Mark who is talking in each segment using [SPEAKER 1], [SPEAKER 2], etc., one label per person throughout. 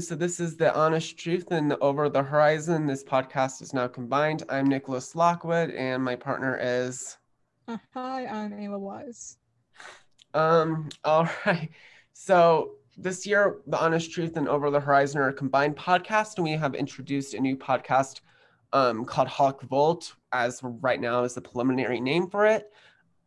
[SPEAKER 1] everyone. So, this is the honest truth and over the horizon. This podcast is now combined. I'm Nicholas Lockwood, and my partner is.
[SPEAKER 2] Uh, hi, I'm Ayla Wise.
[SPEAKER 1] Um. All right. So this year, the honest truth and over the horizon are a combined podcast, and we have introduced a new podcast um, called Hawk Volt, as right now is the preliminary name for it.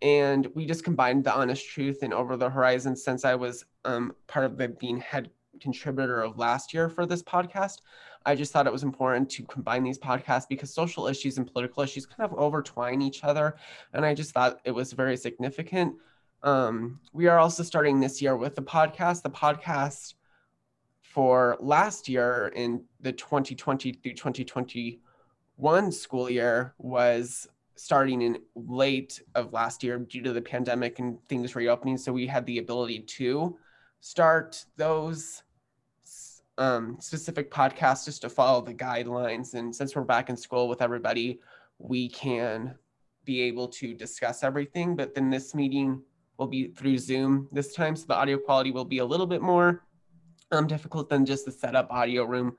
[SPEAKER 1] And we just combined the honest truth and over the horizon since I was um, part of the being head contributor of last year for this podcast. I just thought it was important to combine these podcasts because social issues and political issues kind of overtwine each other. And I just thought it was very significant. Um, we are also starting this year with the podcast. The podcast for last year in the 2020 through 2021 school year was starting in late of last year due to the pandemic and things reopening. So we had the ability to start those um, specific podcasts just to follow the guidelines. And since we're back in school with everybody, we can be able to discuss everything. But then this meeting will be through Zoom this time, so the audio quality will be a little bit more um, difficult than just the setup audio room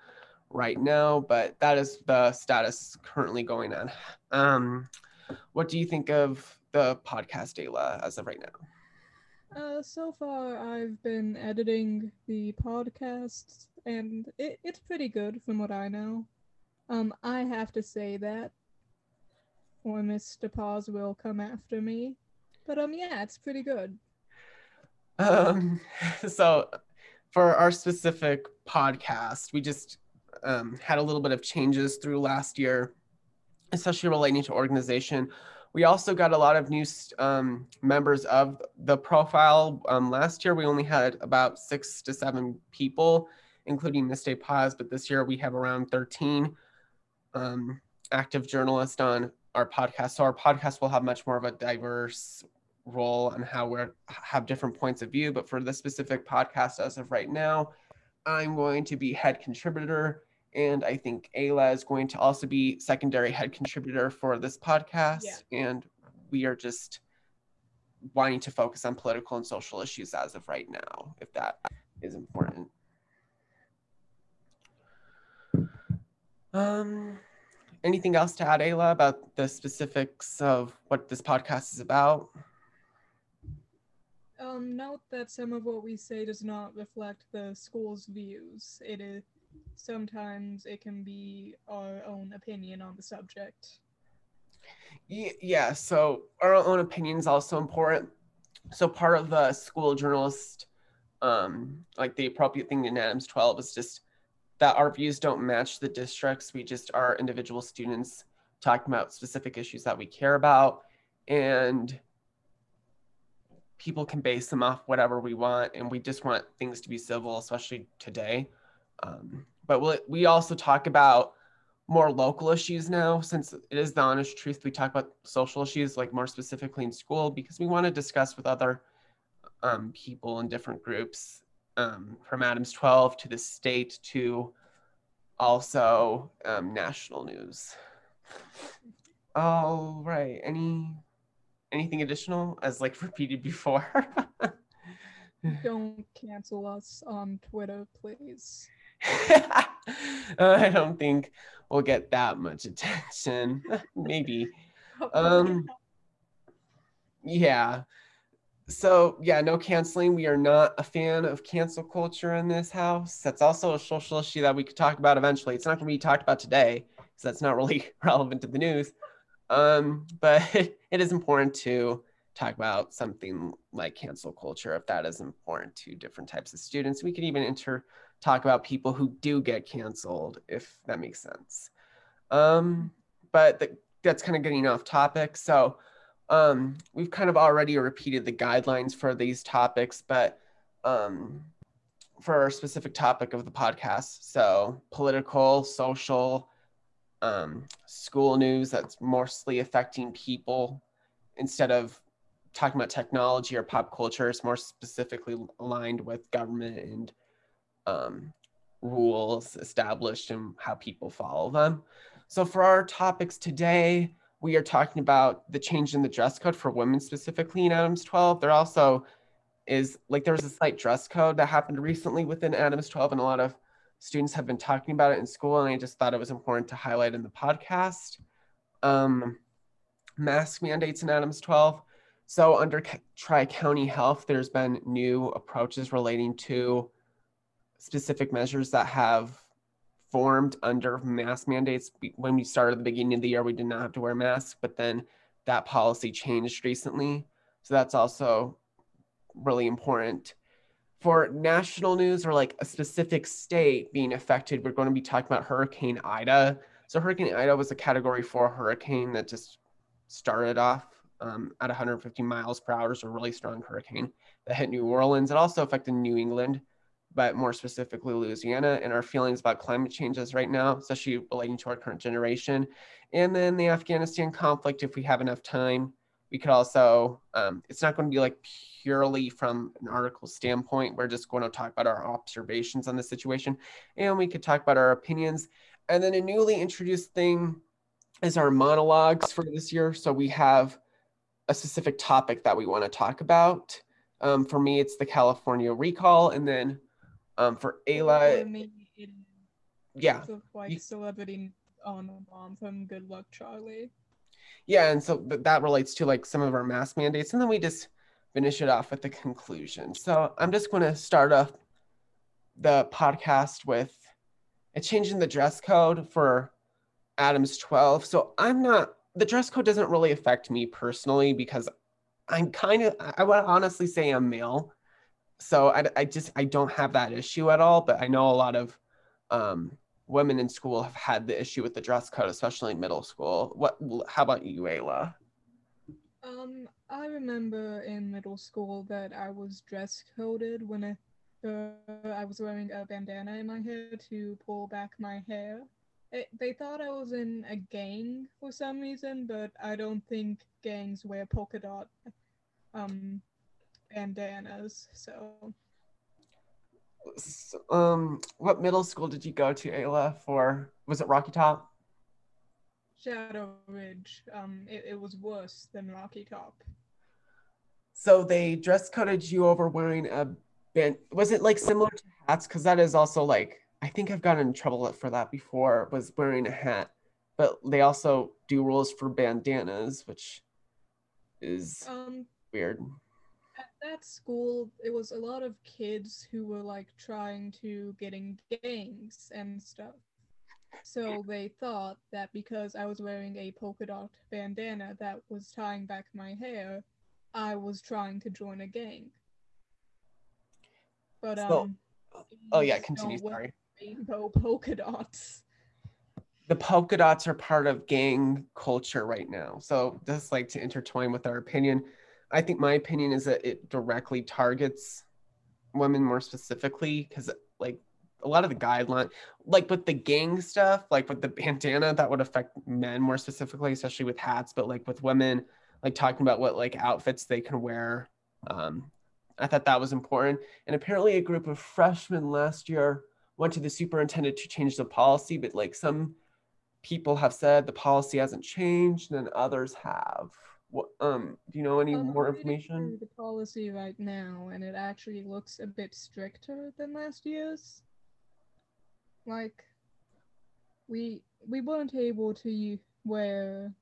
[SPEAKER 1] right now. But that is the status currently going on. Um, what do you think of the podcast, Ayla, as of right now?
[SPEAKER 2] Uh, so far, I've been editing the podcast, and it, it's pretty good from what I know. Um, I have to say that, or Mr. Paz will come after me. But um, yeah, it's pretty good.
[SPEAKER 1] Um, so for our specific podcast, we just um, had a little bit of changes through last year, especially relating to organization. We also got a lot of new um, members of the profile. Um, last year, we only had about six to seven people, including Miss Day Paz, but this year we have around 13 um, active journalists on our podcast. So our podcast will have much more of a diverse role and how we have different points of view. But for this specific podcast as of right now, I'm going to be head contributor and I think Ayla is going to also be secondary head contributor for this podcast. Yeah. And we are just wanting to focus on political and social issues as of right now, if that is important. Um, anything else to add, Ayla, about the specifics of what this podcast is about?
[SPEAKER 2] Um, note that some of what we say does not reflect the school's views. It is sometimes it can be our own opinion on the subject.
[SPEAKER 1] Yeah, so our own opinion is also important. So part of the school journalist, um, like the appropriate thing in Adams 12 is just that our views don't match the districts. We just are individual students talking about specific issues that we care about. And people can base them off whatever we want. And we just want things to be civil, especially today. Um, but we'll, we also talk about more local issues now. Since it is the honest truth we talk about social issues like more specifically in school because we want to discuss with other um, people in different groups um, from adams 12 to the state to also um, national news. All right. Any anything additional? As like repeated before?
[SPEAKER 2] Don't cancel us on twitter please
[SPEAKER 1] I don't think we'll get that much attention. Maybe. Um, yeah. So, yeah, no canceling. We are not a fan of cancel culture in this house. That's also a social issue that we could talk about eventually. It's not going to be talked about today because that's not really relevant to the news. Um, but it is important to talk about something like cancel culture if that is important to different types of students. We could even enter talk about people who do get canceled, if that makes sense. Um, but the, that's kind of getting off topic. So um, we've kind of already repeated the guidelines for these topics, but um, for our specific topic of the podcast, so political, social, um, school news that's mostly affecting people instead of talking about technology or pop culture, it's more specifically aligned with government and um, rules established and how people follow them. So for our topics today, we are talking about the change in the dress code for women specifically in Adams 12. There also is like there was a slight dress code that happened recently within Adams 12 and a lot of students have been talking about it in school, and I just thought it was important to highlight in the podcast. Um, mask mandates in Adams 12. So, under Tri County Health, there's been new approaches relating to specific measures that have formed under mask mandates. When we started at the beginning of the year, we did not have to wear masks, but then that policy changed recently. So, that's also really important. For national news or like a specific state being affected, we're going to be talking about Hurricane Ida. So, Hurricane Ida was a category four hurricane that just started off um, at 150 miles per hour, so a really strong hurricane that hit New Orleans. It also affected New England, but more specifically Louisiana, and our feelings about climate changes right now, especially relating to our current generation. And then the Afghanistan conflict, if we have enough time, we could also, um, it's not going to be like purely from an article standpoint. We're just going to talk about our observations on the situation, and we could talk about our opinions. And then a newly introduced thing is our monologues for this year. So we have a specific topic that we want to talk about. Um, for me, it's the California recall, and then um, for Ayla, yeah,
[SPEAKER 2] like you, celebrity on the mom from Good Luck Charlie.
[SPEAKER 1] Yeah, and so that relates to like some of our mask mandates, and then we just finish it off with the conclusion. So I'm just going to start off the podcast with a change in the dress code for Adams 12. So I'm not the dress code doesn't really affect me personally because I'm kind of I would honestly say I'm male. So I, I just I don't have that issue at all, but I know a lot of um, women in school have had the issue with the dress code, especially in middle school. What how about you, Ayla?
[SPEAKER 2] Um, I remember in middle school that I was dress coded when I, uh, I was wearing a bandana in my hair to pull back my hair it, they thought I was in a gang for some reason, but I don't think gangs wear polka dot um bandanas. So.
[SPEAKER 1] so um, what middle school did you go to, Ayla? For was it Rocky Top?
[SPEAKER 2] Shadow Ridge. Um, it, it was worse than Rocky Top.
[SPEAKER 1] So they dress coded you over wearing a band. Was it like similar to hats? Because that is also like I think I've gotten in trouble for that before, was wearing a hat. But they also do rules for bandanas, which is um, weird.
[SPEAKER 2] At that school, it was a lot of kids who were like trying to get in gangs and stuff. So they thought that because I was wearing a polka dot bandana that was tying back my hair, I was trying to join a gang. But um
[SPEAKER 1] oh yeah, continue. Sorry
[SPEAKER 2] rainbow polka dots.
[SPEAKER 1] The polka dots are part of gang culture right now. So just like to intertwine with our opinion, I think my opinion is that it directly targets women more specifically because like a lot of the guideline like with the gang stuff like with the bandana that would affect men more specifically especially with hats but like with women like talking about what like outfits they can wear um i thought that was important and apparently a group of freshmen last year went to the superintendent to change the policy, but like some people have said the policy hasn't changed and others have. What, um, do you know any I'm more information?
[SPEAKER 2] The policy right now, and it actually looks a bit stricter than last year's. Like, we we weren't able to wear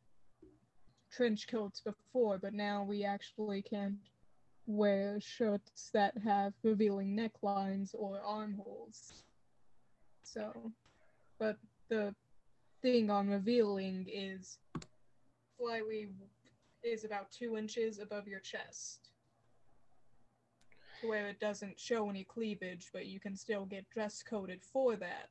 [SPEAKER 2] trench coats before, but now we actually can't wear shirts that have revealing necklines or armholes. So, but the thing on revealing is flyweave is about two inches above your chest. Where it doesn't show any cleavage, but you can still get dress coded for that.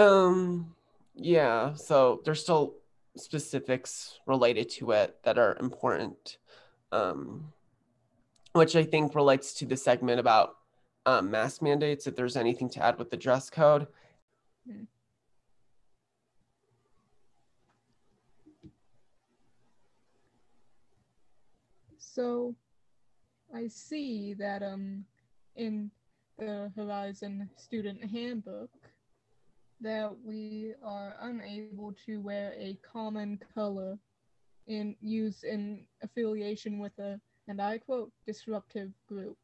[SPEAKER 1] Um, yeah, so there's still specifics related to it that are important. Um, which I think relates to the segment about um, mask mandates, if there's anything to add with the dress code. Hmm.
[SPEAKER 2] So I see that um in the Horizon student handbook that we are unable to wear a common color in use in affiliation with a and I quote disruptive group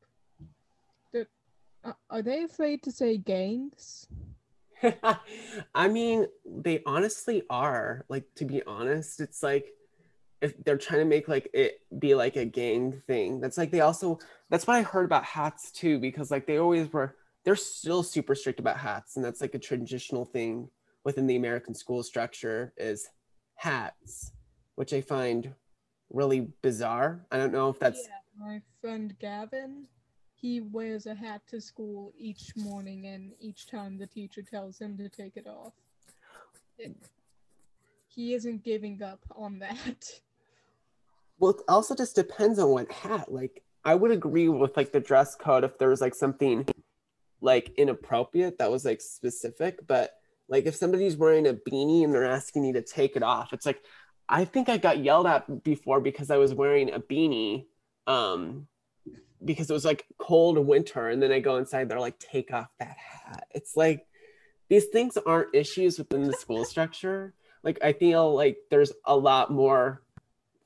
[SPEAKER 2] Uh, are they afraid to say gangs?
[SPEAKER 1] I mean, they honestly are. Like to be honest, it's like if they're trying to make like it be like a gang thing. That's like they also that's what I heard about hats too because like they always were they're still super strict about hats and that's like a traditional thing within the American school structure is hats, which I find really bizarre. I don't know if that's
[SPEAKER 2] yeah, my friend Gavin he wears a hat to school each morning and each time the teacher tells him to take it off. It, he isn't giving up on that.
[SPEAKER 1] Well, it also just depends on what hat. Like, I would agree with like the dress code if there was like something like inappropriate that was like specific, but like if somebody's wearing a beanie and they're asking you to take it off, it's like I think I got yelled at before because I was wearing a beanie um because it was like cold winter and then I go inside they're like take off that hat. It's like these things aren't issues within the school structure. Like I feel like there's a lot more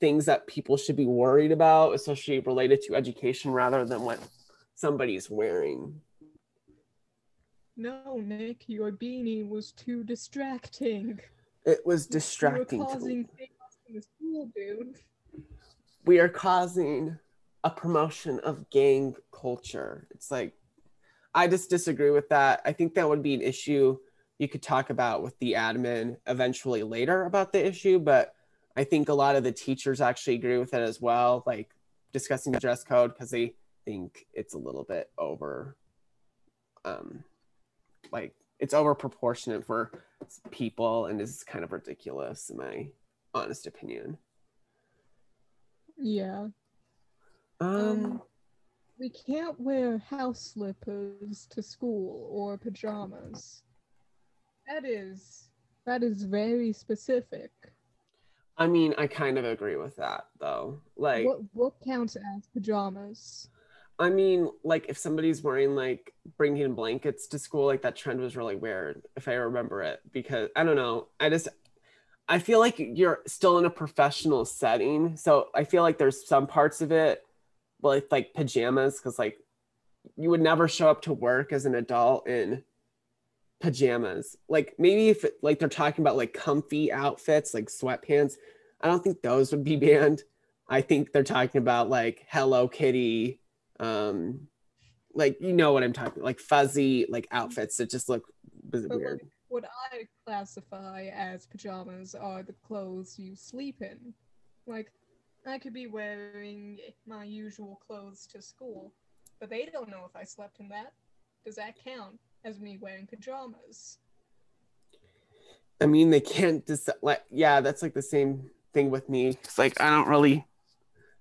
[SPEAKER 1] things that people should be worried about, especially related to education rather than what somebody's wearing.
[SPEAKER 2] No, Nick, your beanie was too distracting.
[SPEAKER 1] It was distracting.
[SPEAKER 2] You were causing chaos in the school, dude.
[SPEAKER 1] We are causing a promotion of gang culture. It's like I just disagree with that. I think that would be an issue you could talk about with the admin eventually later about the issue, but I think a lot of the teachers actually agree with it as well, like discussing the dress code because they think it's a little bit over um like it's over proportionate for people and is kind of ridiculous in my honest opinion.
[SPEAKER 2] Yeah,
[SPEAKER 1] um,
[SPEAKER 2] um, we can't wear house slippers to school or pajamas. That is that is very specific.
[SPEAKER 1] I mean, I kind of agree with that though. Like
[SPEAKER 2] what what counts as pajamas?
[SPEAKER 1] I mean, like if somebody's wearing like bringing blankets to school, like that trend was really weird if I remember it because I don't know. I just I feel like you're still in a professional setting, so I feel like there's some parts of it like like pajamas because like you would never show up to work as an adult in pajamas. Like maybe if it, like they're talking about like comfy outfits like sweatpants, I don't think those would be banned. I think they're talking about like Hello Kitty, um, like you know what I'm talking like fuzzy like outfits that just look weird.
[SPEAKER 2] What I classify as pajamas are the clothes you sleep in. Like I could be wearing my usual clothes to school, but they don't know if I slept in that. Does that count as me wearing pajamas?
[SPEAKER 1] I mean, they can't decide. Like, yeah, that's like the same thing with me. It's like I don't really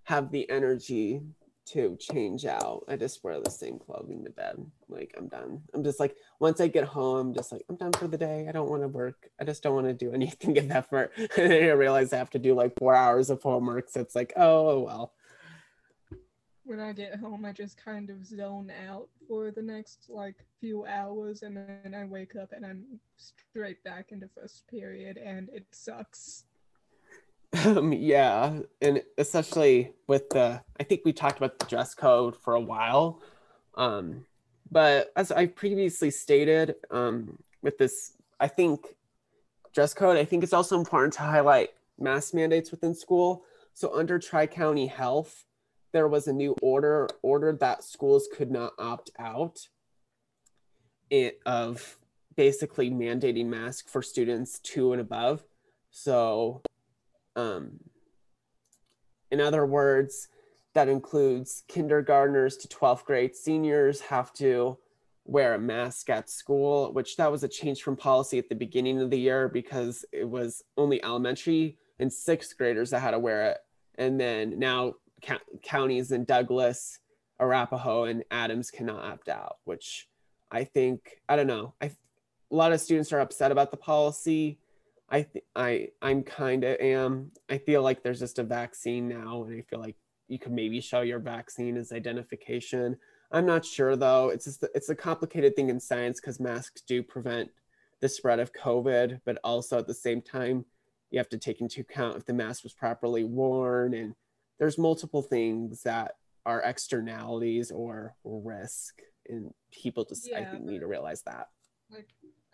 [SPEAKER 1] have the energy to change out. I just wear the same clothing to bed. Like I'm done. I'm just like once I get home, I'm just like I'm done for the day. I don't want to work. I just don't want to do anything of effort. And then I realize I have to do like four hours of homework. So it's like, oh well.
[SPEAKER 2] When I get home, I just kind of zone out for the next like few hours, and then I wake up and I'm straight back into first period, and it sucks.
[SPEAKER 1] Um, yeah, and especially with the, I think we talked about the dress code for a while. Um, but as I previously stated, um, with this, I think dress code, I think it's also important to highlight mask mandates within school. So under Tri County Health, there was a new order ordered that schools could not opt out it, of basically mandating masks for students two and above. So um, in other words, that includes kindergartners to 12th grade seniors have to wear a mask at school, which that was a change from policy at the beginning of the year because it was only elementary and sixth graders that had to wear it. And then now counties in Douglas, Arapahoe, and Adams cannot opt out, which I think, I don't know. I, a lot of students are upset about the policy. I th- I I'm kind of am. I feel like there's just a vaccine now, and I feel like you could maybe show your vaccine as identification. I'm not sure though. It's just it's a complicated thing in science because masks do prevent the spread of COVID, but also at the same time, you have to take into account if the mask was properly worn, and there's multiple things that are externalities or risk and people just I think need to realize that.
[SPEAKER 2] like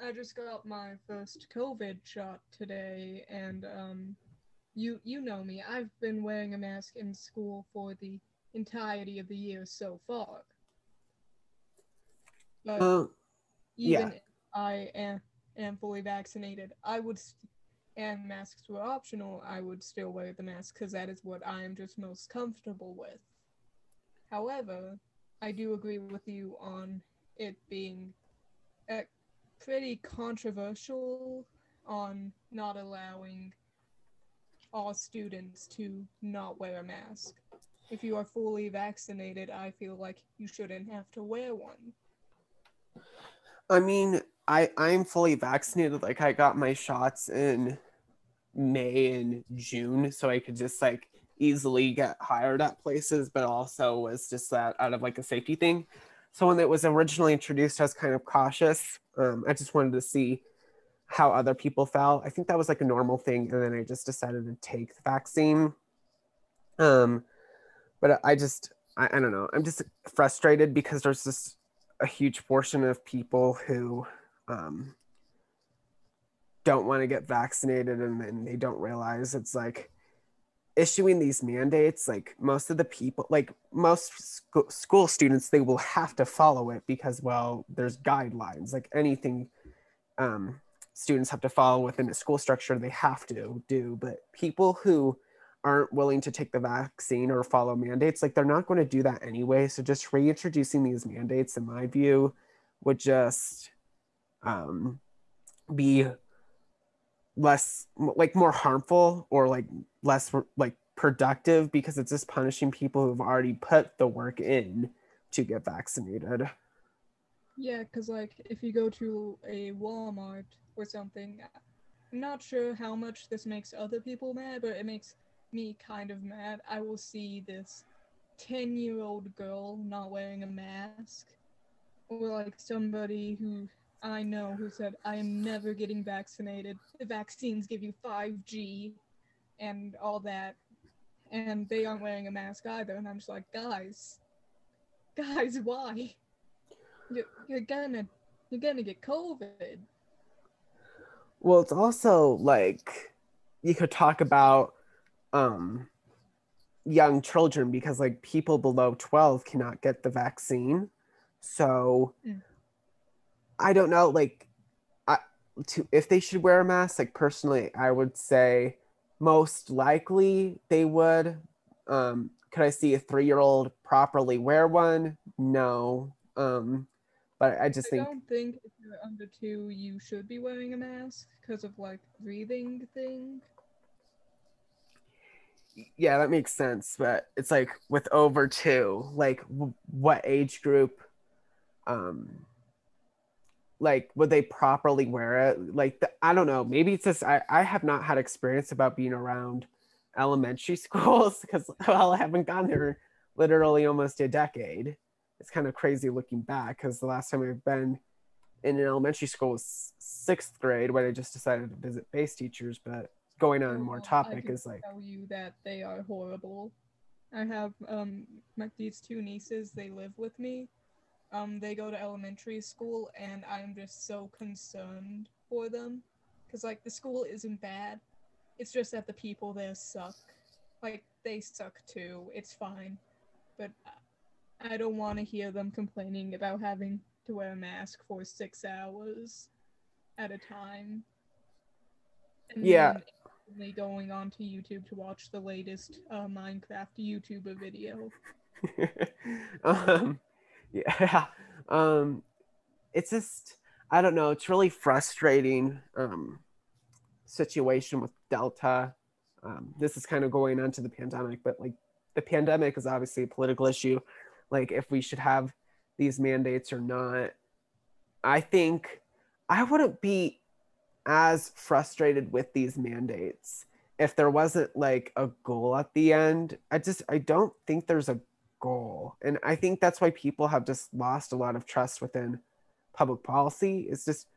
[SPEAKER 2] I just got my first COVID shot today, and um, you you know me. I've been wearing a mask in school for the entirety of the year so far. But
[SPEAKER 1] yeah.
[SPEAKER 2] even if I am, am fully vaccinated, I would, st- and masks were optional, I would still wear the mask because that is what I am just most comfortable with. However, I do agree with you on it being uh, pretty controversial on not allowing all students to not wear a mask. If you are fully vaccinated, I feel like you shouldn't have to wear one.
[SPEAKER 1] I mean, I I'm fully vaccinated. Like I got my shots in May and June, so I could just like easily get hired at places, but also was just that out of like a safety thing. So when it was originally introduced, I was kind of cautious. Um, I just wanted to see how other people felt. I think that was like a normal thing, and then I just decided to take the vaccine. Um, but I just I, I don't know. I'm just frustrated because there's just a huge portion of people who um, don't want to get vaccinated and then they don't realize it's like issuing these mandates like most of the people like most sc- school students they will have to follow it because well there's guidelines. Like anything um, students have to follow within a school structure they have to do. But people who aren't willing to take the vaccine or follow mandates like they're not going to do that anyway. So just reintroducing these mandates in my view would just um, be less like more harmful or like less like productive because it's just punishing people who've already put the work in to get vaccinated
[SPEAKER 2] Yeah, because, like, if you go to a Walmart or something, I'm not sure how much this makes other people mad, but it makes me kind of mad. I will see this 10 year old girl not wearing a mask, or like somebody who I know who said, I am never getting vaccinated. The vaccines give you 5G and all that, and they aren't wearing a mask either. And I'm just like, guys, guys, why? You're, you're gonna you're gonna get COVID.
[SPEAKER 1] well it's also like you could talk about um young children because like people below 12 cannot get the vaccine so
[SPEAKER 2] Mm.
[SPEAKER 1] I don't know like I, to if they should wear a mask like personally i would say most likely they would. Um could i see a three-year-old properly wear one? No. Um but i just
[SPEAKER 2] I
[SPEAKER 1] think I
[SPEAKER 2] don't think if you're under two, you should be wearing a mask because of like breathing thing.
[SPEAKER 1] yeah that makes sense but it's like with over two like w- what age group um like would they properly wear it like the, i don't know maybe it's just I, I have not had experience about being around elementary schools because well i haven't gone there literally almost a decade it's kind of crazy looking back because the last time i've been in an elementary school was sixth grade when i just decided to visit base teachers but going on more topic is like
[SPEAKER 2] tell you that they are horrible. I have um my, these two nieces. They live with me. Um, they go to elementary school, and I'm just so concerned for them, because like the school isn't bad. It's just that the people there suck. Like they suck too. It's fine, but I- don't want to hear them complaining about having to wear a mask for six hours at a time. And
[SPEAKER 1] Yeah.
[SPEAKER 2] going onto YouTube to watch the latest uh, Minecraft YouTuber video.
[SPEAKER 1] um yeah. Um it's just i don't know it's really frustrating um situation with delta. Um this is kind of going on to the pandemic but like the pandemic is obviously a political issue. Like if we should have these mandates or not i think i wouldn't be as frustrated with these mandates if there wasn't like a goal at the end. I just i don't think there's a goal and i think that's why people have just lost a lot of trust within public policy it's just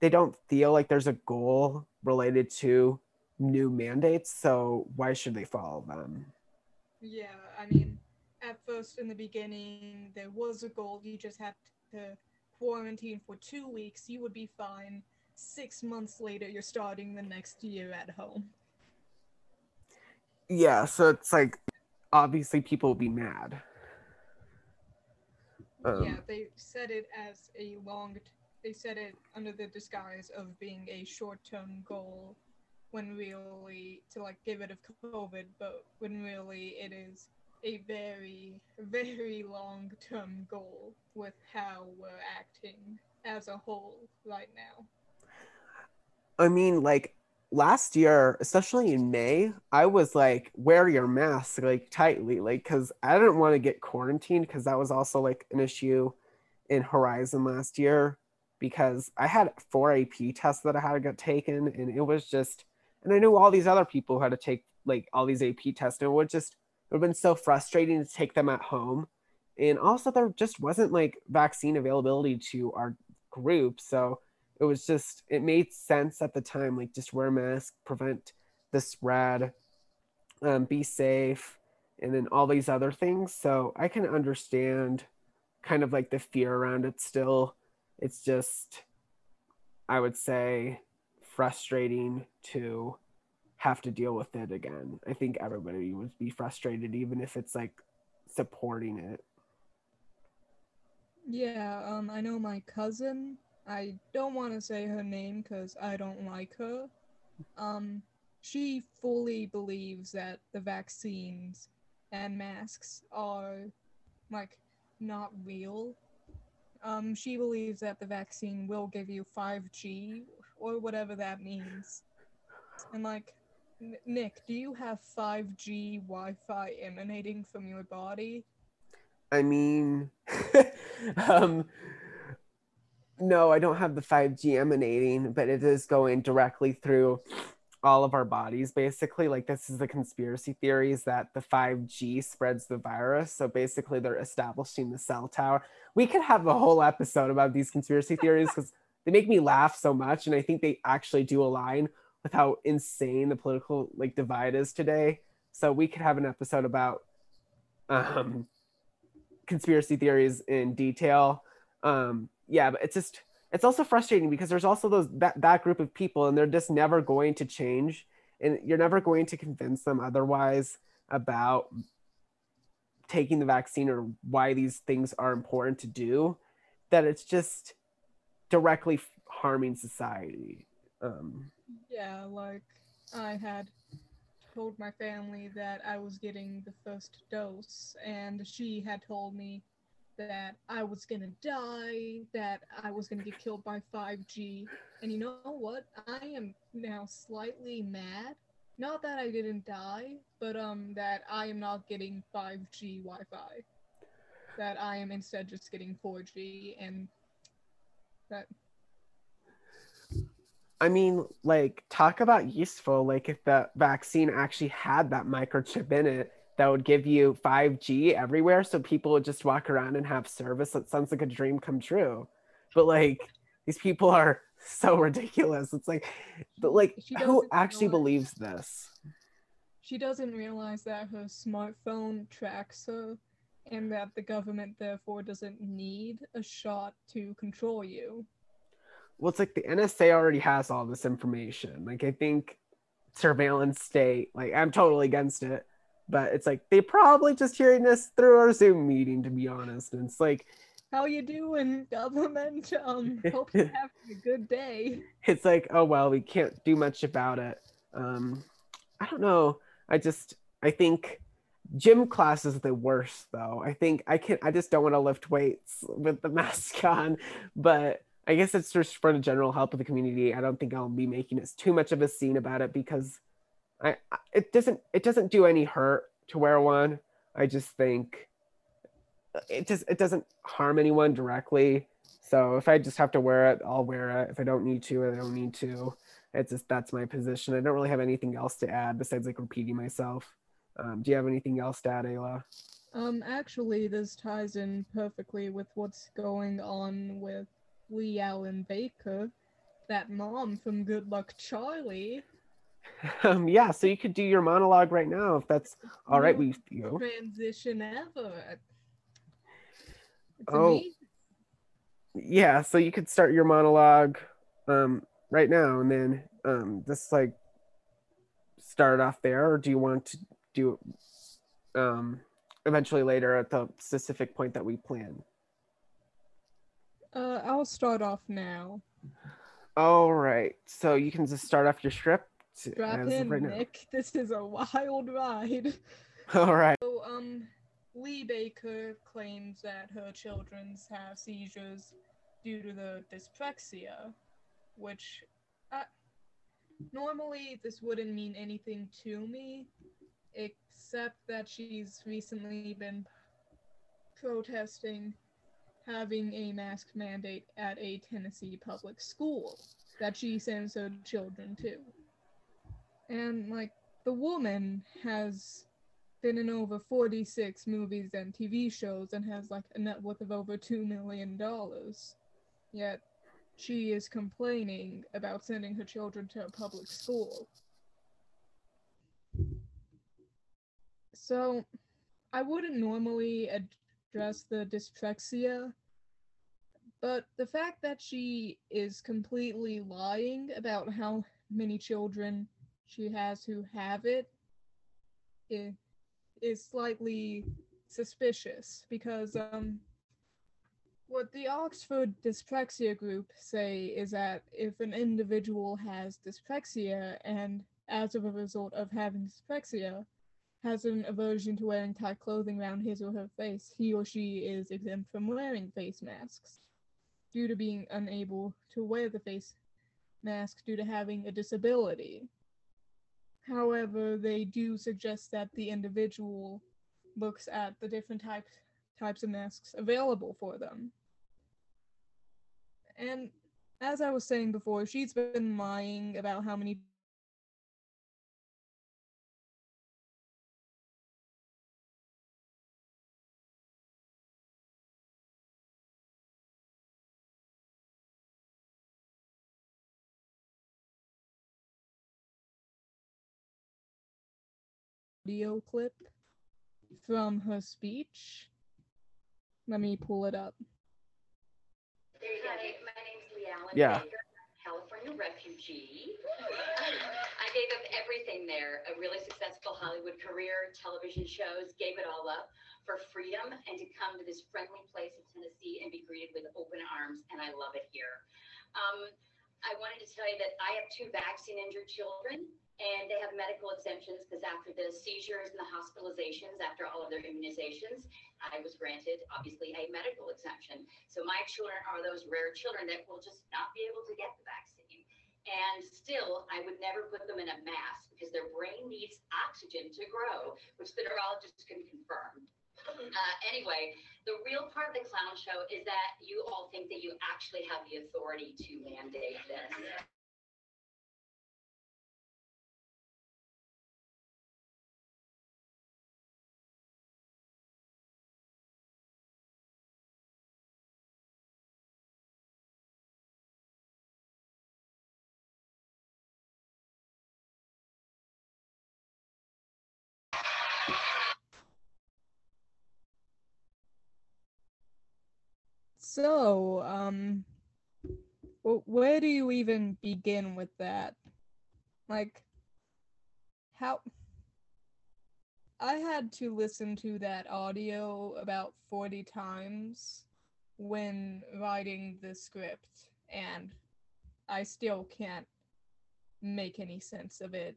[SPEAKER 1] they don't feel like there's a goal related to new mandates so why should they follow them
[SPEAKER 2] Yeah, I mean, at first in the beginning there was a goal. You just had to quarantine for two weeks. You would be fine. Six months later, you're starting the next year at home.
[SPEAKER 1] Yeah, so it's like obviously people will be mad. Um,
[SPEAKER 2] yeah, they said it as a long. T- they said it under the disguise of being a short-term goal, when really to like get rid of COVID, but when really it is a very, very long-term goal with how we're acting as a whole right now.
[SPEAKER 1] I mean, like last year, especially in May, I was like, wear your mask like tightly, like, because I didn't want to get quarantined because that was also like an issue in Horizon last year because I had four AP tests that I had to get taken, and it was just, and I knew all these other people who had to take like all these AP tests, and it would just, it would have been so frustrating to take them at home. And also, there just wasn't like vaccine availability to our group. So, it was just it made sense at the time like just wear a mask prevent the spread um, be safe and then all these other things. So i can understand kind of like the fear around it still. It's just i would say frustrating to have to deal with it again. I think everybody would be frustrated even if it's like supporting it.
[SPEAKER 2] Yeah um i know my cousin I don't want to say her name because I don't like her. Um, she fully believes that the vaccines and masks are like not real. Um, she believes that the vaccine will give you 5G or whatever that means. And like, Nick, do you have 5G Wi Fi emanating from your body?
[SPEAKER 1] I mean, um, no, I don't have the 5G emanating, but it is going directly through all of our bodies basically. Like this is the conspiracy theories that the 5g spreads the virus. So basically they're establishing the cell tower. We could have a whole episode about these conspiracy theories because they make me laugh so much and i think they actually do align with how insane the political like divide is today. So we could have an episode about um conspiracy theories in detail. Um yeah, but it's just it's also frustrating because there's also those that, that group of people and they're just never going to change and you're never going to convince them otherwise about taking the vaccine or why these things are important to do that it's just directly harming society. Um
[SPEAKER 2] yeah like i had told my family that i was getting the first dose and she had told me that I was gonna die, that I was gonna get killed by 5G. And you know what? I am now slightly mad. Not that I didn't die, but um that I am not getting 5G Wi-Fi. That I am instead just getting 4G and that
[SPEAKER 1] I mean, like, talk about useful. Like, if the vaccine actually had that microchip in it, that would give you 5G everywhere so people would just walk around and have service. That sounds like a dream come true. But like these people are so ridiculous. It's like but like who actually believes this?
[SPEAKER 2] She doesn't realize that her smartphone tracks her and that the government therefore doesn't need a shot to control you.
[SPEAKER 1] Well, it's like the NSA already has all this information. Like I think surveillance state, like I'm totally against it but it's like they probably just hearing this through our Zoom meeting, to be honest. And it's like,
[SPEAKER 2] how you doing, government? Um, hope you're having a good day.
[SPEAKER 1] It's like, oh well, we can't do much about it. Um, I don't know. I just, I think gym class is the worst though. I think I can I just don't want to lift weights with the mask on, but I guess it's just for the general help of the community. I don't think I'll be making it too much of a scene about it because I it doesn't it doesn't do any hurt to wear one. I just think it just it doesn't harm anyone directly. So if I just have to wear it, I'll wear it. If I don't need to, I don't need to. It's just that's my position. I don't really have anything else to add besides like repeating myself. Um, do you have anything else to add, Ayla?
[SPEAKER 2] Um, actually, this ties in perfectly with what's going on with Leigh-Allyn Baker, that mom from Good Luck Charlie
[SPEAKER 1] Um, yeah, so you could do your monologue right now if that's all right with you.
[SPEAKER 2] Transition ever. It's
[SPEAKER 1] Oh.
[SPEAKER 2] amazing.
[SPEAKER 1] Yeah, so you could start your monologue um, right now and then um, just like start off there, or do you want to do it um, eventually later at the specific point that we plan?
[SPEAKER 2] Uh, I'll start off now.
[SPEAKER 1] All right, so you can just start off your script
[SPEAKER 2] Drop
[SPEAKER 1] as
[SPEAKER 2] in,
[SPEAKER 1] right.
[SPEAKER 2] Nick. This is a wild ride.
[SPEAKER 1] All right.
[SPEAKER 2] So, um, Leigh Baker claims that her children have seizures due to the dyspraxia, which uh, normally this wouldn't mean anything to me, except that she's recently been protesting having a mask mandate at a Tennessee public school that she sends her children to. And, like, the woman has been in over 46 movies and TV shows and has like a net worth of over $2 million. Yet she is complaining about sending her children to a public school. So, I wouldn't normally address the dyspraxia, but the fact that she is completely lying about how many children she has who have it, it is slightly suspicious because um what the Oxford Dyspraxia Group say is that if an individual has dyspraxia and as a result of having dyspraxia has an aversion to wearing tight clothing around his or her face, he or she is exempt from wearing face masks due to being unable to wear the face mask due to having a disability. However, they do suggest that the individual looks at the different types types of masks available for them. And as I was saying before, she's been lying about how many audio clip from her speech. Let me pull it up.
[SPEAKER 3] There you go. My name's Leanne
[SPEAKER 1] Yeah.
[SPEAKER 3] California refugee. I gave up everything there, a really successful Hollywood career, television shows, gave it all up for freedom and to come to this friendly place in Tennessee and be greeted with open arms, and I love it here. Um, I wanted to tell you that I have two vaccine injured children, and they have medical exemptions because after the seizures and the hospitalizations, after all of their immunizations, I was granted, obviously, a medical exemption. So my children are those rare children that will just not be able to get the vaccine. And still, I would never put them in a mask because their brain needs oxygen to grow, which the neurologist can confirm. Uh, anyway, the real part of the clown show is that you all think that you actually have the authority to mandate this.
[SPEAKER 2] So, um, where do you even begin with that? Like, how? I had to listen to that audio about 40 times when writing the script, and I still can't make any sense of it,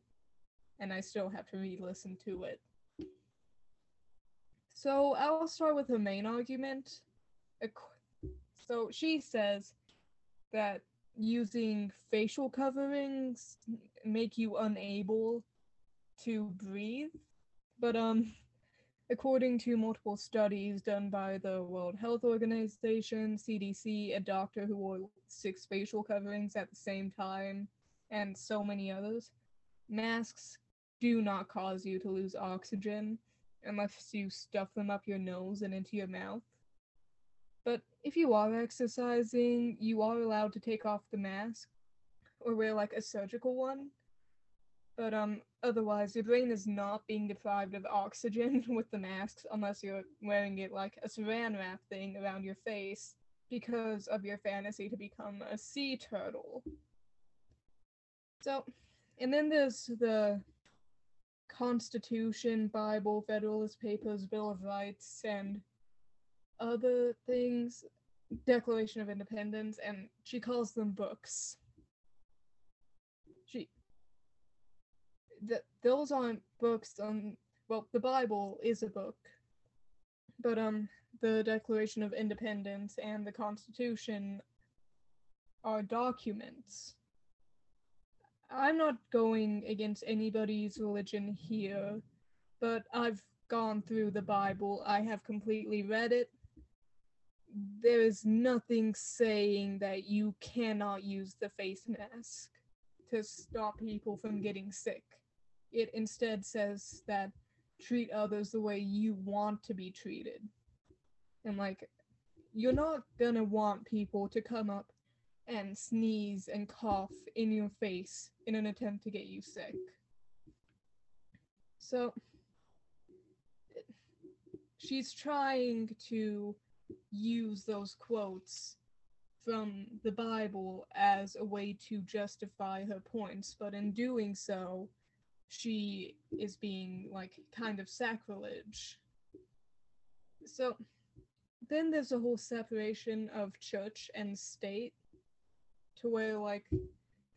[SPEAKER 2] and I still have to re listen to it. So, I'll start with the main argument. Ac- so she says that using facial coverings make you unable to breathe. But um according to multiple studies done by the World Health Organization, CDC, a doctor who wore six facial coverings at the same time, and so many others, masks do not cause you to lose oxygen unless you stuff them up your nose and into your mouth. If you are exercising, you are allowed to take off the mask or wear like a surgical one. But um, otherwise, your brain is not being deprived of oxygen with the masks unless you're wearing it like a saran wrap thing around your face because of your fantasy to become a sea turtle. So, and then there's the Constitution, Bible, Federalist Papers, Bill of Rights, and other things, Declaration of Independence, and she calls them books. She that those aren't books um well the Bible is a book. But um the Declaration of Independence and the Constitution are documents. I'm not going against anybody's religion here, but I've gone through the Bible. I have completely read it. There is nothing saying that you cannot use the face mask to stop people from getting sick. It instead says that treat others the way you want to be treated. And like, you're not gonna want people to come up and sneeze and cough in your face in an attempt to get you sick. So, she's trying to use those quotes from the Bible as a way to justify her points, but in doing so, she is being like kind of sacrilege. So, then there's a whole separation of church and state to where like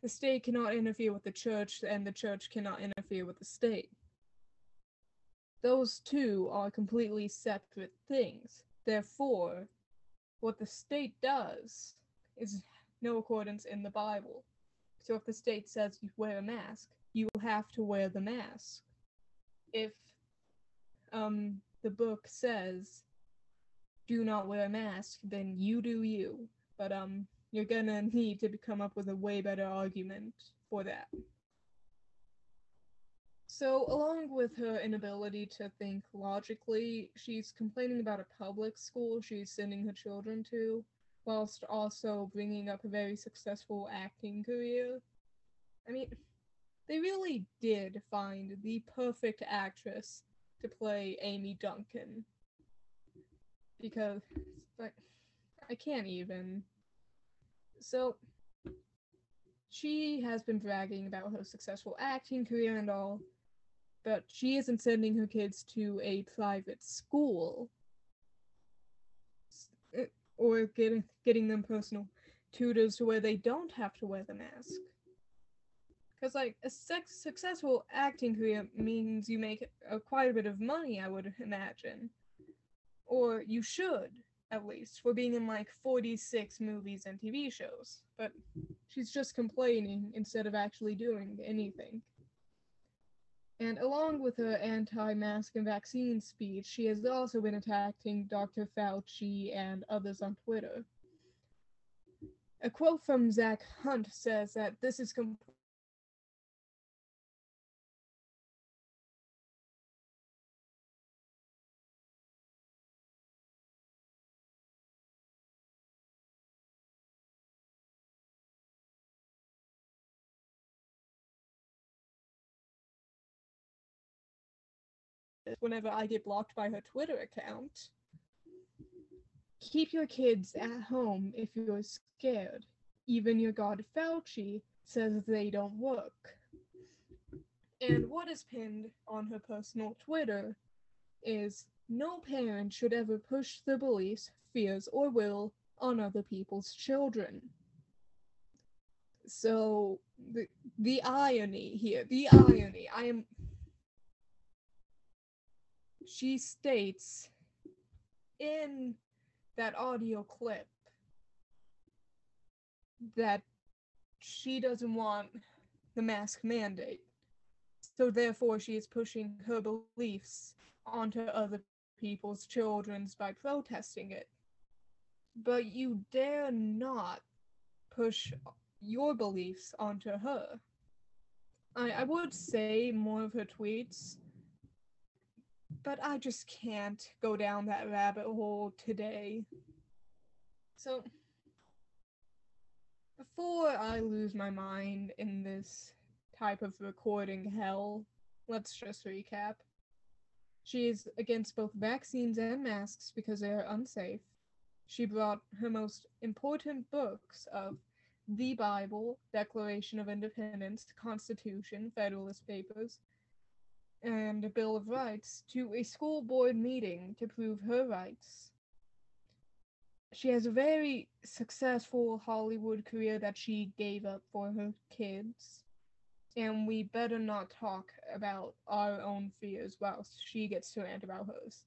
[SPEAKER 2] the state cannot interfere with the church and the church cannot interfere with the state. Those two are completely separate things. Therefore, what the state does is no accordance in the Bible. So if the state says you wear a mask, you have to wear the mask. If um the book says do not wear a mask, then you do you. But um, you're gonna need to come up with a way better argument for that. So, along with her inability to think logically, she's complaining about a public school she's sending her children to, whilst also bringing up a very successful acting career. I mean, they really did find the perfect actress to play Amy Duncan because like I can't even. So she has been bragging about her successful acting career and all, but she isn't sending her kids to a private school eh, or getting getting them personal tutors to where they don't have to wear the mask. Because like a sex- successful acting career means you make a, quite a bit of money, I would imagine or you should at least for being in like 46 movies and TV shows. But she's just complaining instead of actually doing anything. And along with her anti mask and vaccine speech, she has also been attacking Dr. Fauci and others on Twitter. A quote from Zach Hunt says that this is completely whenever I get blocked by her Twitter account. Keep your kids at home if you're scared. Even your god Fauci says they don't work. And what is pinned on her personal Twitter is no parent should ever push their beliefs, fears, or will on other people's children. So the the irony here, the irony. I am she states in that audio clip that she doesn't want the mask mandate. So therefore she is pushing her beliefs onto other people's children's by protesting it. But you dare not push your beliefs onto her. I, I would say more of her tweets but I just can't go down that rabbit hole today. So, before I lose my mind in this type of recording hell. Let's just recap. She is against both vaccines and masks because they are unsafe. She brought her most important books of the Bible, Declaration of Independence, Constitution, Federalist Papers, and a Bill of Rights to a school board meeting to prove her rights. She has a very successful Hollywood career that she gave up for her kids. And we better not talk about our own fears whilst she gets to rant about hers.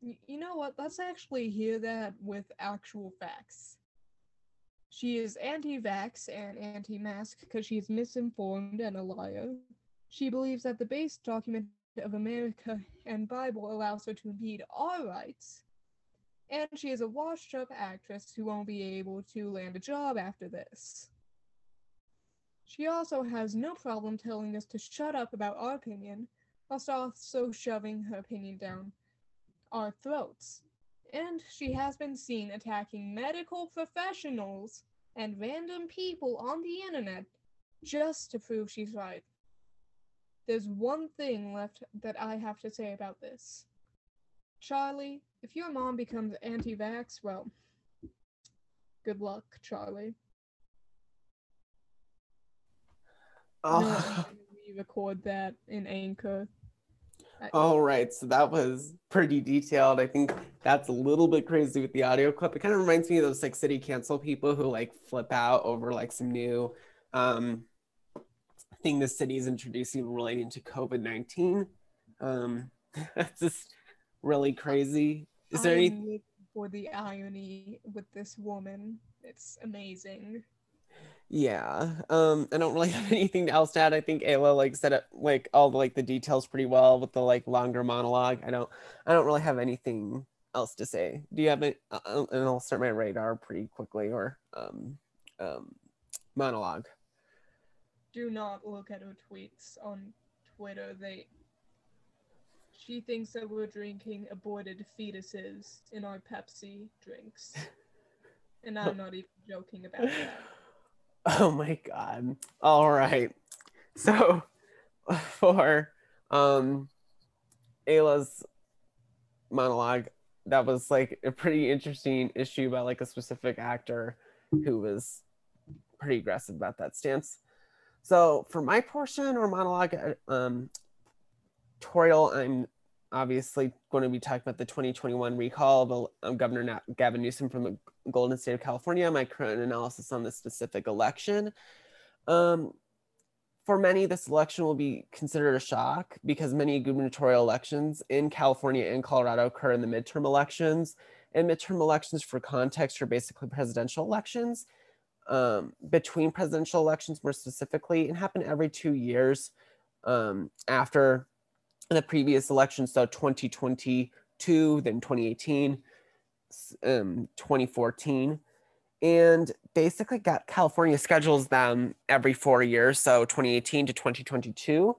[SPEAKER 2] Y- you know what? Let's actually hear that with actual facts. She is anti vax and anti mask because she's misinformed and a liar. She believes that the base document of America and Bible allows her to impede our rights. And she is a washed up actress who won't be able to land a job after this. She also has no problem telling us to shut up about our opinion, whilst also shoving her opinion down our throats. And she has been seen attacking medical professionals and random people on the internet just to prove she's right. There's one thing left that I have to say about this. Charlie, if your mom becomes anti vax, well, good luck, Charlie.
[SPEAKER 1] Oh.
[SPEAKER 2] We record that in Anchor.
[SPEAKER 1] All right, so that was pretty detailed. I think that's a little bit crazy with the audio clip. It kind of reminds me of those like city cancel people who like flip out over like some new um thing the city is introducing relating to COVID nineteen. Um, that's just really crazy. Is there any?
[SPEAKER 2] for the irony with this woman? It's amazing.
[SPEAKER 1] Yeah. Um, I don't really have anything else to add. I think Ayla like said it like all the like the details pretty well with the like longer monologue. I don't I don't really have anything else to say. Do you have it? Uh, uh, and I'll start my radar pretty quickly or um um monologue.
[SPEAKER 2] Do not look at her tweets on Twitter. They she thinks that we're drinking aborted fetuses in our Pepsi drinks. And I'm not even joking about that.
[SPEAKER 1] Oh my god. All right. So for um Ayla's monologue, that was like a pretty interesting issue by like a specific actor who was pretty aggressive about that stance. So for my portion or monologue uh, um tutorial, I'm obviously going to be talking about the 2021 recall of Governor Gavin Newsom from the Golden State of California, my current analysis on the specific election. Um, for many, this election will be considered a shock because many gubernatorial elections in California and Colorado occur in the midterm elections. And midterm elections, for context, are basically presidential elections. Um, between presidential elections, more specifically, and happen every two years um, after the previous election. So 2022, then 2018 um, 2014 and basically California schedules them every four years, so 2018 to 2022.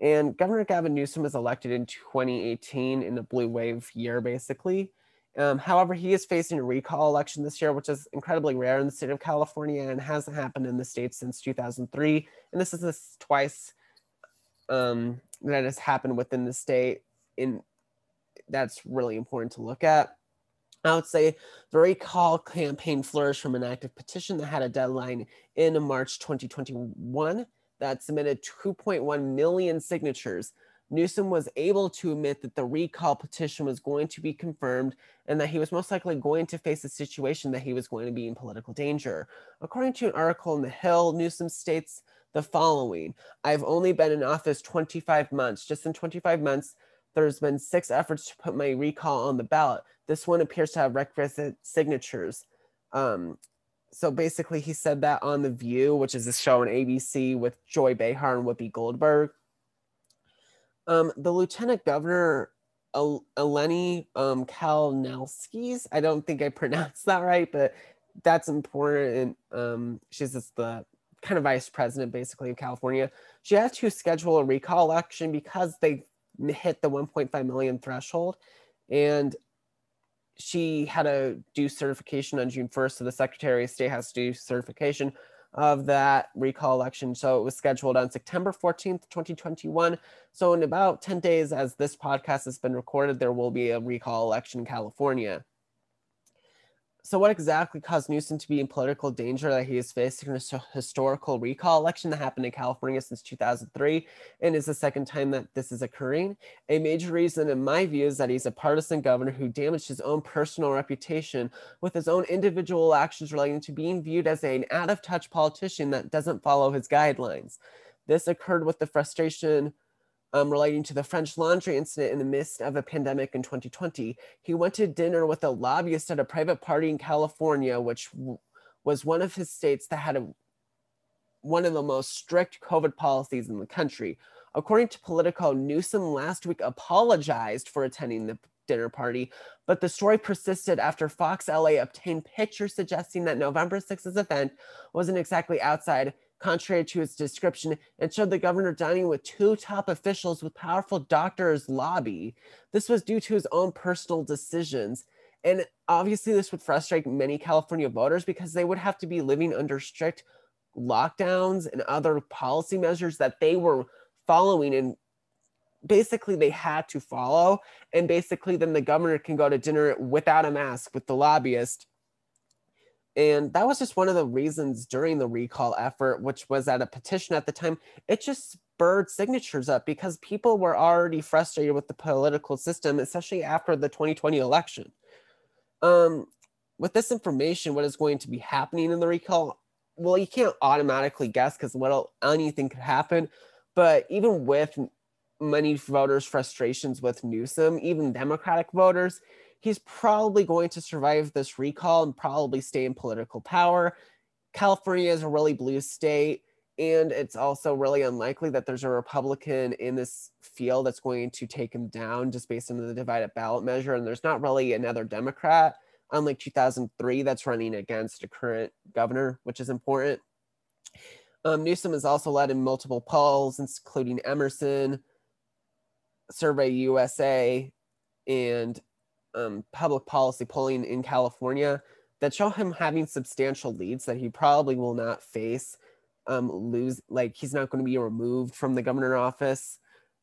[SPEAKER 1] And Governor Gavin Newsom was elected in 2018 in the blue wave year, basically. Um, however, he is facing a recall election this year, which is incredibly rare in the state of California and hasn't happened in the state since 2003. And this is this twice um, that has happened within the state. In that's really important to look at. I would say the recall campaign flourished from an active petition that had a deadline in March 2021 that submitted 2.1 million signatures. Newsom was able to admit that the recall petition was going to be confirmed and that he was most likely going to face a situation that he was going to be in political danger. According to an article in The Hill, Newsom states the following I've only been in office 25 months. Just in 25 months, there's been six efforts to put my recall on the ballot. This one appears to have requisite signatures. Um, so basically, he said that on The View, which is a show on ABC with Joy Behar and Whoopi Goldberg. Um, the lieutenant governor, El- Eleni um, Kalnelskis, I don't think I pronounced that right, but that's important. Um, she's just the kind of vice president, basically, of California. She had to schedule a recall election because they hit the 1.5 million threshold and she had to do certification on June 1st. So the Secretary of State has to do certification. Of that recall election. So it was scheduled on September 14th, 2021. So in about 10 days, as this podcast has been recorded, there will be a recall election in California. So, what exactly caused Newsom to be in political danger that he is facing a historical recall election that happened in California since 2003 and is the second time that this is occurring? A major reason, in my view, is that he's a partisan governor who damaged his own personal reputation with his own individual actions relating to being viewed as an out of touch politician that doesn't follow his guidelines. This occurred with the frustration um, relating to the French Laundry incident in the midst of a pandemic in 2020. He went to dinner with a lobbyist at a private party in California, which was one of his states that had a, one of the most strict COVID policies in the country. According to Politico, Newsom last week apologized for attending the dinner party, but the story persisted after Fox LA obtained pictures suggesting that November 6th event wasn't exactly outside contrary to its description, and showed the governor dining with two top officials with powerful doctors' lobby. This was due to his own personal decisions. And obviously, this would frustrate many California voters because they would have to be living under strict lockdowns and other policy measures that they were following and basically they had to follow and basically then the governor can go to dinner without a mask with the lobbyist and that was just one of the reasons during the recall effort, which was at a petition at the time, it just spurred signatures up because people were already frustrated with the political system, especially after the 2020 election. Um, with this information, what is going to be happening in the recall? Well, you can't automatically guess because what anything could happen. But even with many voters' frustrations with Newsom, even Democratic voters, he's probably going to survive this recall and probably stay in political power. California is a really blue state, and it's also really unlikely that there's a Republican in this field that's going to take him down just based on the divided ballot measure. And there's not really another Democrat, unlike 2003, that's running against a current governor, which is important. Um, Newsom has also led in multiple polls, including Emerson, Survey USA, and um, public policy polling in California that show him having substantial leads that he probably will not face um, lose like he's not going to be removed from the governor office.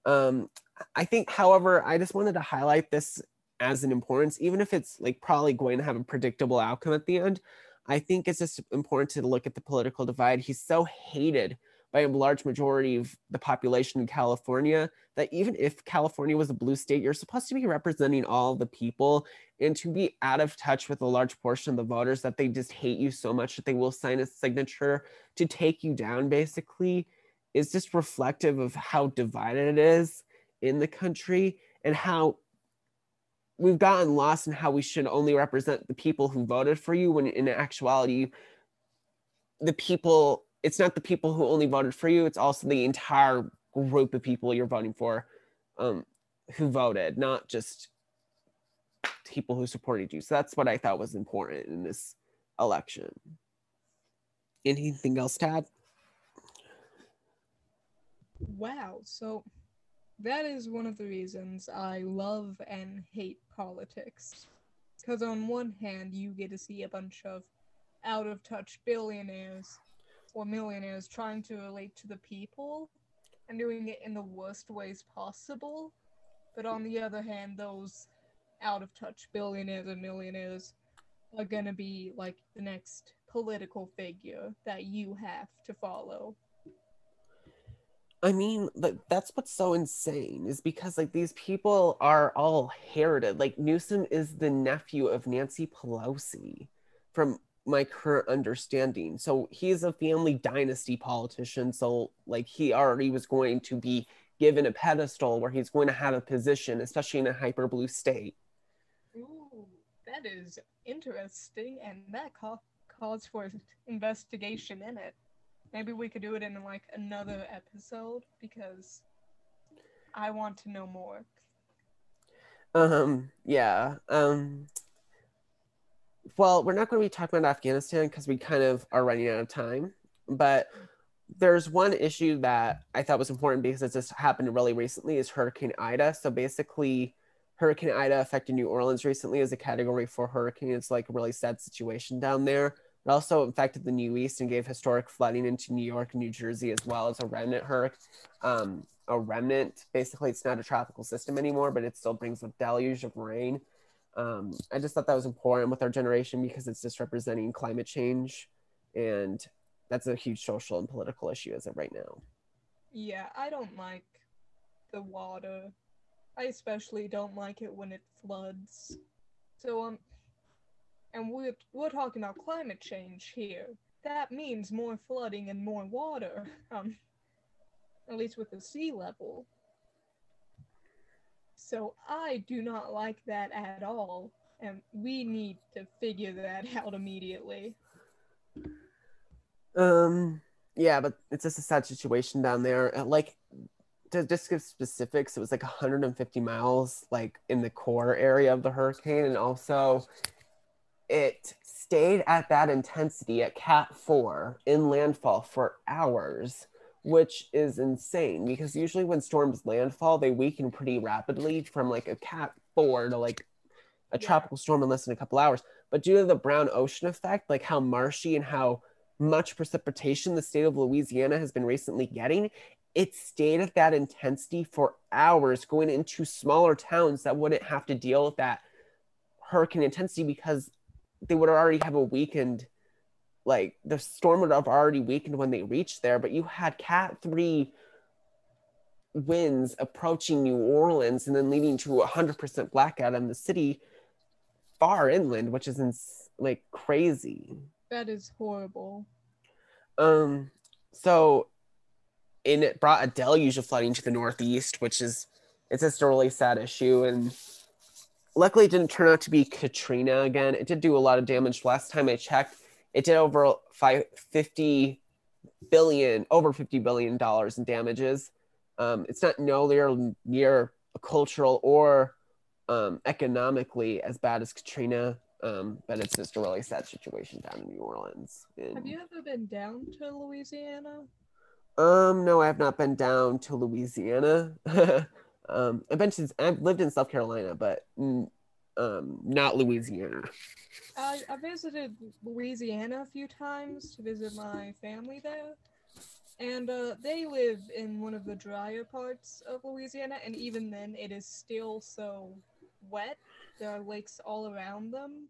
[SPEAKER 1] Um, i think however i just wanted to highlight this as an importance even if it's like probably going to have a predictable outcome at the end i think it's just important to look at the political divide. He's so hated by a large majority of the population in California that even if California was a blue state, you're supposed to be representing all the people and to be out of touch with a large portion of the voters that they just hate you so much that they will sign a signature to take you down, basically, is just reflective of how divided it is in the country and how we've gotten lost in how we should only represent the people who voted for you when in actuality the people it's not the people who only voted for you; it's also the entire group of people you're voting for um, who voted, not just people who supported you. So that's what I thought was important in this election. Anything else to add?
[SPEAKER 2] Wow. So that is one of the reasons I love and hate politics. Because on one hand, you get to see a bunch of out of touch billionaires or millionaires trying to relate to the people and doing it in the worst ways possible. But on the other hand, those out of touch billionaires and millionaires are gonna be like the next political figure that you have to follow.
[SPEAKER 1] I mean, like that's what's so insane is because like these people are all herited. Like Newsom is the nephew of Nancy Pelosi from my current understanding. So he's a family dynasty politician. So like he already was going to be given a pedestal where he's going to have a position, especially in a hyper blue state.
[SPEAKER 2] Ooh, that is interesting, and that ca- calls for investigation in it. Maybe we could do it in like another episode because I want to know more.
[SPEAKER 1] Um. Yeah. Um well, we're not going to be talking about Afghanistan because we kind of are running out of time. But there's one issue that I thought was important because it just happened really recently is Hurricane Ida. So basically, Hurricane Ida affected New Orleans recently as a category four hurricane. It's like a really sad situation down there. It also affected the Northeast and gave historic flooding into New York and New Jersey as well as a remnant hurricane. Um, a remnant, basically, it's not a tropical system anymore, but it still brings a deluge of rain. Um, I just thought that was important with our generation because it's just representing climate change, and that's a huge social and political issue as of right now.
[SPEAKER 2] Yeah, I don't like the water. I especially don't like it when it floods. So um and we're we're talking about climate change here. That means more flooding and more water. Um at least with the sea level. So I do not like that at all, and we need to figure that out immediately.
[SPEAKER 1] Um yeah, but it's just a sad situation down there. Uh, Like to just give specifics, it was like 150 miles like in the core area of the hurricane, and also it stayed at that intensity at Cat 4 in landfall for hours, which is insane because usually when storms landfall, they weaken pretty rapidly from like a Cat 4 to like a tropical storm in less than a couple hours. But due to the brown ocean effect, like how marshy and how much precipitation the state of Louisiana has been recently getting, it stayed at that intensity for hours, going into smaller towns that wouldn't have to deal with that hurricane intensity because they would already have a weakened, like the storm would have already weakened when they reached there. But you had Cat 3 winds approaching New Orleans and then leading to a 100% blackout in the city far inland, which is ins- like crazy.
[SPEAKER 2] That is horrible.
[SPEAKER 1] Um, so and it brought a deluge of flooding to the northeast, which is it's just a really sad issue. And luckily, it didn't turn out to be Katrina again. It did do a lot of damage. Last time I checked, it did over five, 50 billion, over 50 billion dollars in damages. Um, it's not nowhere near cultural or um, economically as bad as Katrina, um, but it's just a really sad situation down in New Orleans. And-
[SPEAKER 2] Have you ever been down to Louisiana?
[SPEAKER 1] um, no, I have not been down to Louisiana. um, I've been to, I've lived in South Carolina, but um, not Louisiana.
[SPEAKER 2] I, I visited Louisiana a few times to visit my family there. And uh, they live in one of the drier parts of Louisiana, and even then, it is still so wet. There are lakes all around them,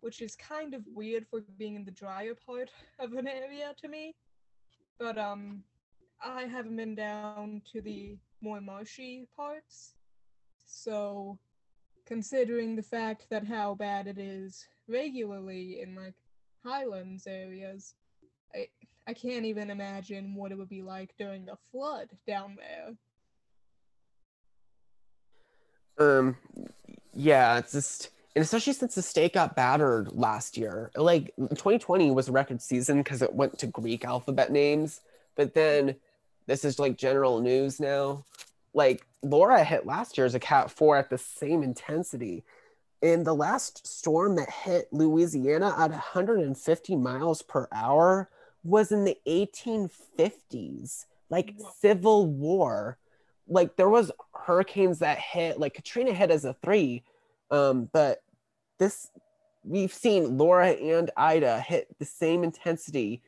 [SPEAKER 2] which is kind of weird for being in the drier part of an area to me. But um, I haven't been down to the more marshy parts, so considering the fact that how bad it is regularly in like highlands areas i i can't even imagine what it would be like during the flood down there
[SPEAKER 1] Um, yeah, it's just, and especially since the state got battered last year. Like 2020 was a record season because it went to Greek alphabet names, but then this is like general news now. Like Laura hit last year as a Cat 4 at the same intensity. And the last storm that hit Louisiana at 150 miles per hour was in the 1850s, like. Civil War. Like there was hurricanes that hit, like Katrina hit as a three, um, but this we've seen Laura and Ida hit the same intensity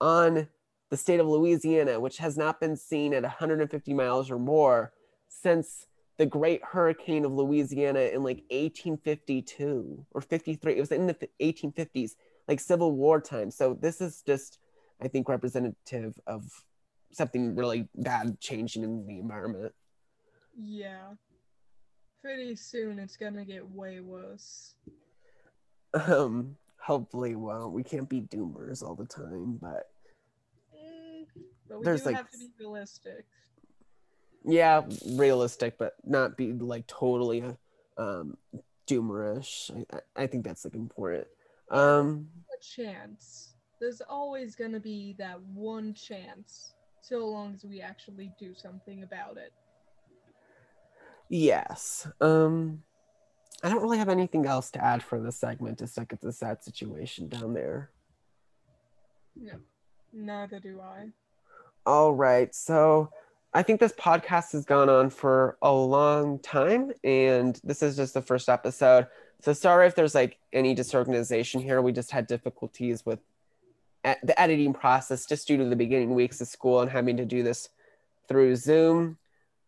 [SPEAKER 1] on the state of Louisiana, which has not been seen at 150 miles or more since the Great Hurricane of Louisiana in like 1852 or 53. It was in the 1850s, like Civil War time. So this is just, I think, representative of something really bad changing in the environment.
[SPEAKER 2] yeah pretty soon it's gonna get way worse
[SPEAKER 1] Um, hopefully, well, we can't be doomers all the time, but
[SPEAKER 2] but we
[SPEAKER 1] There's,
[SPEAKER 2] do
[SPEAKER 1] like,
[SPEAKER 2] have to be realistic
[SPEAKER 1] yeah, realistic, but not be like totally um doomerish. I, I- think that's like important. Um,
[SPEAKER 2] a chance there's always gonna be that one chance so long as we actually do something about it
[SPEAKER 1] yes. Um, I don't really have anything else to add for this segment. Just like it's a sad situation down there.
[SPEAKER 2] neither do i
[SPEAKER 1] All right. So I think this podcast has gone on for a long time, and this is just the first episode. So sorry if there's like any disorganization here. We just had difficulties with the editing process just due to the beginning weeks of school and having to do this through Zoom.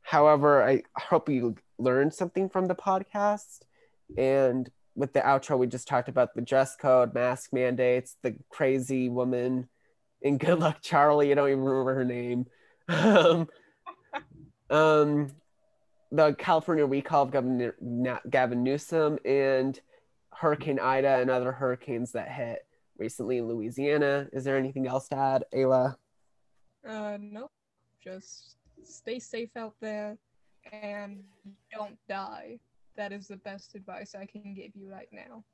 [SPEAKER 1] However, I hope you learned something from the podcast. And with the outro, we just talked about the dress code, mask mandates, the crazy woman, and good luck, Charlie. I don't even remember her name. um, um, the California recall of Governor Gavin Newsom and Hurricane Ida and other hurricanes that hit recently in Louisiana. Is there anything else to add, Ayla?
[SPEAKER 2] Uh. Just stay safe out there and don't die. That is the best advice I can give you right now.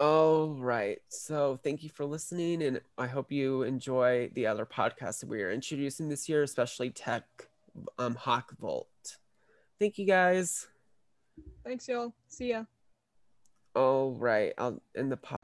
[SPEAKER 1] All right. So thank you for listening, and I hope you enjoy the other podcasts that we are introducing this year, especially Tech um, Hawk Volt. Thank you guys.
[SPEAKER 2] Thanks, y'all. See ya.
[SPEAKER 1] All right. I'll end the podcast.